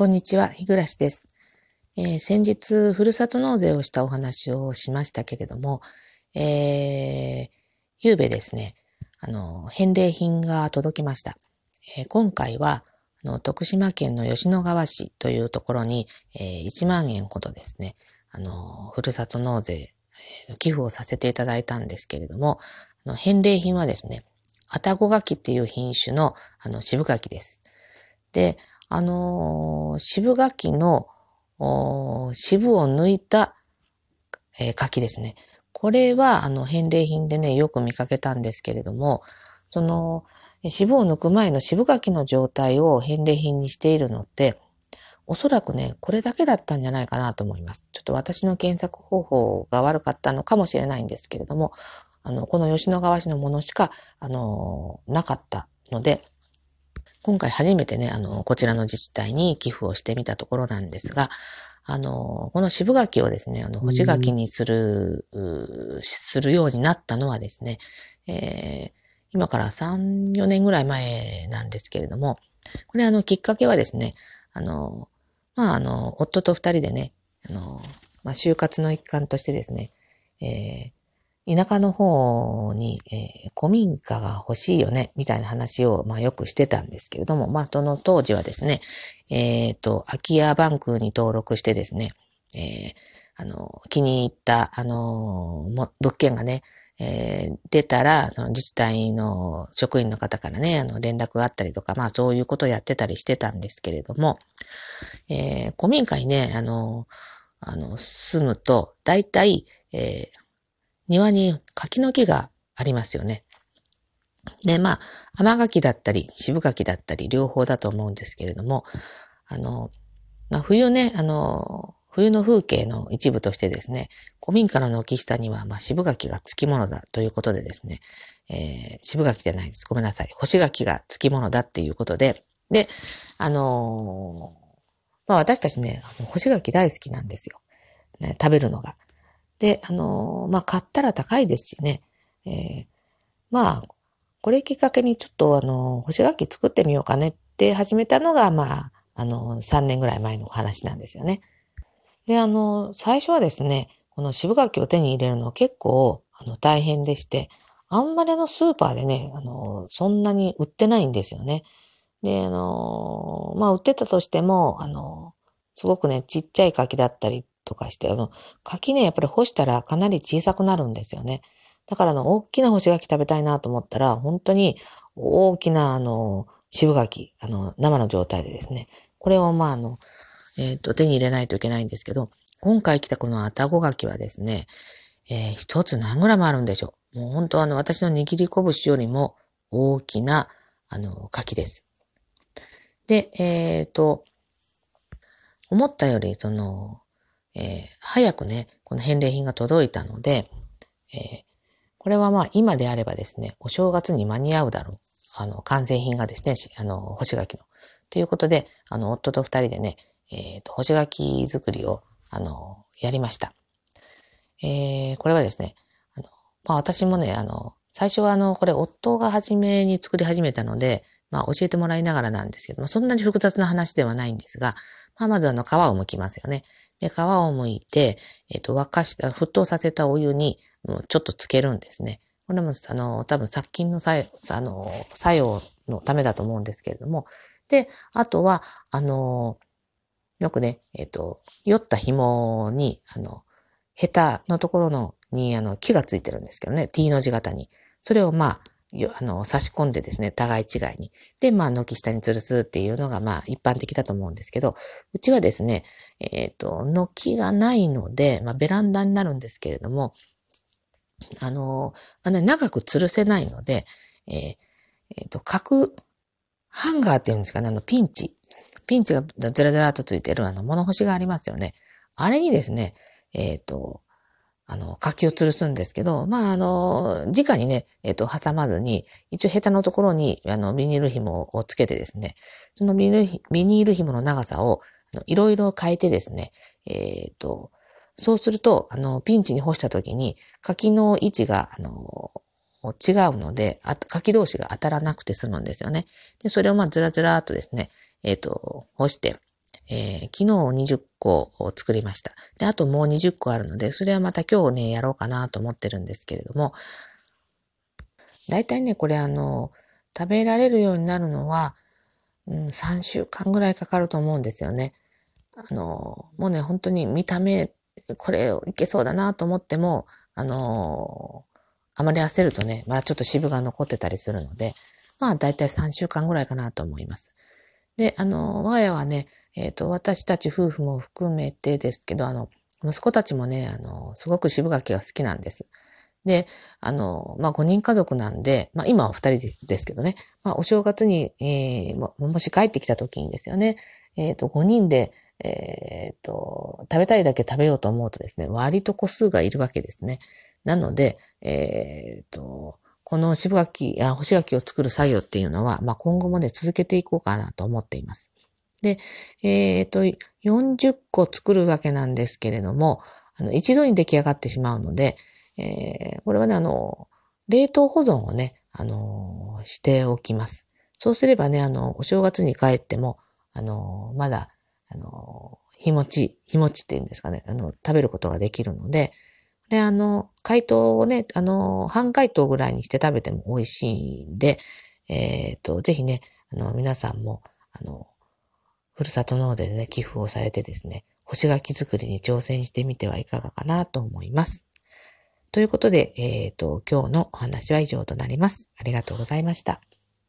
こんにちは、日暮です。えー、先日、ふるさと納税をしたお話をしましたけれども、えー、ゆうべですね、あの、返礼品が届きました。えー、今回は、あの、徳島県の吉野川市というところに、えー、1万円ほどですね、あの、ふるさと納税、えー、寄付をさせていただいたんですけれども、あの返礼品はですね、あたご柿っていう品種の、あの、渋柿です。で、あのー、渋柿の、渋を抜いた、えー、柿ですね。これは、あの、返礼品でね、よく見かけたんですけれども、その、渋を抜く前の渋柿の状態を返礼品にしているのって、おそらくね、これだけだったんじゃないかなと思います。ちょっと私の検索方法が悪かったのかもしれないんですけれども、あの、この吉野川市のものしか、あの、なかったので、今回初めてね、あの、こちらの自治体に寄付をしてみたところなんですが、あの、この渋柿をですね、あの、干し柿にする、するようになったのはですね、えー、今から3、4年ぐらい前なんですけれども、これあの、きっかけはですね、あの、まあ、あの、夫と二人でね、あの、まあ、就活の一環としてですね、えー、田舎の方に、えー、古民家が欲しいよね、みたいな話を、まあ、よくしてたんですけれども、まあ、その当時はですね、えっ、ー、と、空き家バンクに登録してですね、えー、あの、気に入った、あの、物件がね、えー、出たら、その自治体の職員の方からね、あの、連絡があったりとか、まあ、そういうことをやってたりしてたんですけれども、えー、古民家にね、あの、あの、住むと、大体、えー、庭に柿の木がありますよね。で、まあ、甘柿だったり、渋柿だったり、両方だと思うんですけれども、あの、まあ、冬ね、あの、冬の風景の一部としてですね、古民家の軒下には、まあ、渋柿が付き物だということでですね、えー、渋柿じゃないです。ごめんなさい。干し柿が付き物だっていうことで、で、あのー、まあ私たちね、あの干し柿大好きなんですよ。ね、食べるのが。で、あのー、まあ、買ったら高いですしね。えー、まあ、これきっかけにちょっとあの、干し柿作ってみようかねって始めたのが、まあ、あの、3年ぐらい前の話なんですよね。で、あの、最初はですね、この渋柿を手に入れるの結構、あの、大変でして、あんまりのスーパーでね、あの、そんなに売ってないんですよね。で、あの、まあ、売ってたとしても、あの、すごくね、ちっちゃい柿だったりとかして、あの、柿ね、やっぱり干したらかなり小さくなるんですよね。だからあの、大きな干し柿食べたいなと思ったら、本当に大きなあの、渋柿、あの、生の状態でですね、これをまああの、えっ、ー、と、手に入れないといけないんですけど、今回来たこのあたご柿はですね、えー、一つ何グラムあるんでしょう。もう本当あの、私の握り拳よりも大きな、あの、柿です。で、えっ、ー、と、思ったより、その、えー、早くね、この返礼品が届いたので、えー、これはまあ今であればですね、お正月に間に合うだろう。あの、完成品がですね、あの、干し柿の。ということで、あの、夫と二人でね、えっ、ー、と、干し柿作りを、あの、やりました。えー、これはですね、あの、まあ私もね、あの、最初はあの、これ夫が初めに作り始めたので、まあ教えてもらいながらなんですけども、そんなに複雑な話ではないんですが、まあまずあの皮を剥きますよね。で、皮を剥いて、えっ、ー、と、沸かした、沸騰させたお湯に、ちょっとつけるんですね。これも、あの、多分殺菌の作用、あの、作用のためだと思うんですけれども。で、あとは、あの、よくね、えっ、ー、と、酔った紐に、あの、ヘタのところの、に、あの、木がついてるんですけどね、T の字型に。それを、まあ、あの、差し込んでですね、互い違いに。で、まあ、軒下に吊るすっていうのが、まあ、一般的だと思うんですけど、うちはですね、えっ、ー、と、軒がないので、まあ、ベランダになるんですけれども、あの、あね、長く吊るせないので、えー、えー、と、角、ハンガーっていうんですかね、あの、ピンチ。ピンチがずらずらとついてるあの、物干しがありますよね。あれにですね、えっ、ー、と、あの、柿を吊るすんですけど、まあ、あの、直にね、えっ、ー、と、挟まずに、一応ヘタのところに、あの、ビニール紐をつけてですね、そのビニール紐の長さを、いろいろ変えてですね、えっ、ー、と、そうすると、あの、ピンチに干した時に、柿の位置が、あの、違うので、柿同士が当たらなくて済むんですよね。で、それをまあ、ずらずらっとですね、えっ、ー、と、干して、えー、昨日20個を作りました。で、あともう20個あるので、それはまた今日ね、やろうかなと思ってるんですけれども、大体ね、これあの、食べられるようになるのは、うん、3週間ぐらいかかると思うんですよね。あの、もうね、本当に見た目、これいけそうだなと思っても、あの、あまり焦るとね、まだちょっと渋が残ってたりするので、まあ大体3週間ぐらいかなと思います。で、あの、我が家はね、えっ、ー、と、私たち夫婦も含めてですけど、あの、息子たちもね、あの、すごく渋柿が好きなんです。で、あの、まあ、5人家族なんで、まあ、今は2人ですけどね、まあ、お正月に、えー、ももし帰ってきた時にですよね、えっ、ー、と、5人で、えっ、ー、と、食べたいだけ食べようと思うとですね、割と個数がいるわけですね。なので、えっ、と、この渋柿や干し柿を作る作業っていうのは、まあ、今後もね、続けていこうかなと思っています。で、えっ、ー、と、40個作るわけなんですけれども、あの、一度に出来上がってしまうので、えー、これはね、あの、冷凍保存をね、あの、しておきます。そうすればね、あの、お正月に帰っても、あの、まだ、あの、日持ち、日持ちっていうんですかね、あの、食べることができるので、で、あの、解凍をね、あの、半解凍ぐらいにして食べても美味しいんで、えっ、ー、と、ぜひね、あの、皆さんも、あの、ふるさと納税でね、寄付をされてですね、干し柿作りに挑戦してみてはいかがかなと思います。ということで、えっ、ー、と、今日のお話は以上となります。ありがとうございました。